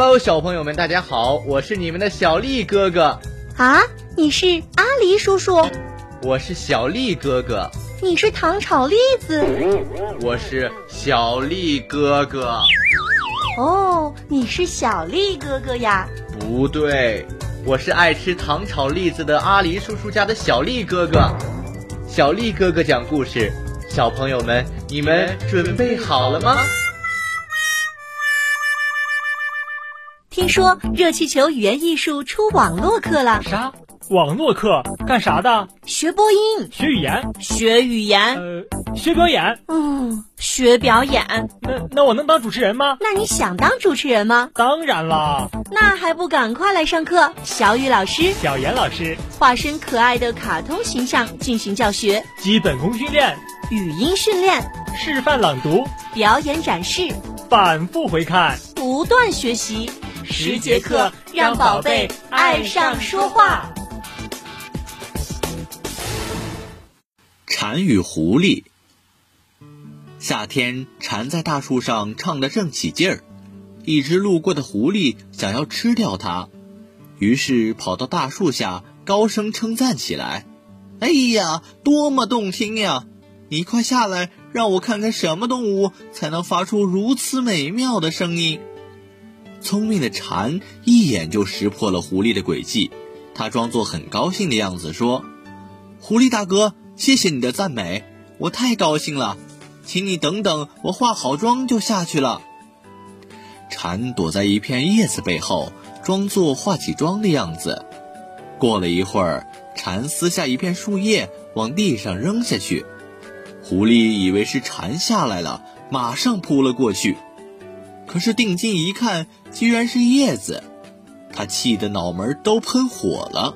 Hello，小朋友们，大家好，我是你们的小丽哥哥。啊，你是阿狸叔叔？我是小丽哥哥。你是糖炒栗子？我是小丽哥哥。哦，你是小丽哥哥呀？不对，我是爱吃糖炒栗子的阿狸叔叔家的小丽哥哥。小丽哥哥讲故事，小朋友们，你们准备好了吗？听说热气球语言艺术出网络课了？啥？网络课干啥的？学播音，学语言，学语言，呃，学表演。嗯，学表演。那那我能当主持人吗？那你想当主持人吗？当然啦。那还不赶快来上课？小雨老师、小严老师化身可爱的卡通形象进行教学，基本功训练，语音训练，示范朗读，表演展示，反复回看，不断学习。十节课让宝贝爱上说话。蝉与狐狸。夏天，蝉在大树上唱得正起劲儿，一只路过的狐狸想要吃掉它，于是跑到大树下高声称赞起来：“哎呀，多么动听呀！你快下来，让我看看什么动物才能发出如此美妙的声音。”聪明的蝉一眼就识破了狐狸的诡计，他装作很高兴的样子说：“狐狸大哥，谢谢你的赞美，我太高兴了，请你等等，我化好妆就下去了。”蝉躲在一片叶子背后，装作化起妆的样子。过了一会儿，蝉撕下一片树叶往地上扔下去，狐狸以为是蝉下来了，马上扑了过去。可是定睛一看，居然是叶子，他气得脑门都喷火了。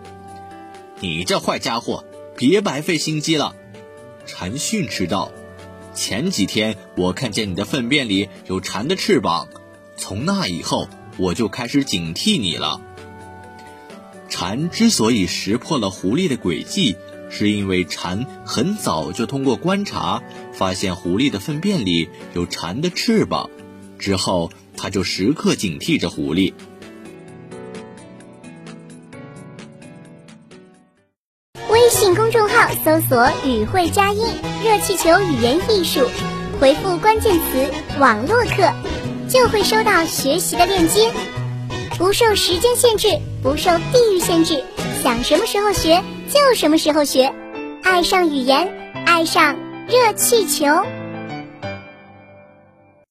你这坏家伙，别白费心机了！蝉训斥道：“前几天我看见你的粪便里有蝉的翅膀，从那以后我就开始警惕你了。”蝉之所以识破了狐狸的诡计，是因为蝉很早就通过观察发现狐狸的粪便里有蝉的翅膀。之后，他就时刻警惕着狐狸。微信公众号搜索“语会佳音热气球语言艺术”，回复关键词“网络课”，就会收到学习的链接。不受时间限制，不受地域限制，想什么时候学就什么时候学。爱上语言，爱上热气球。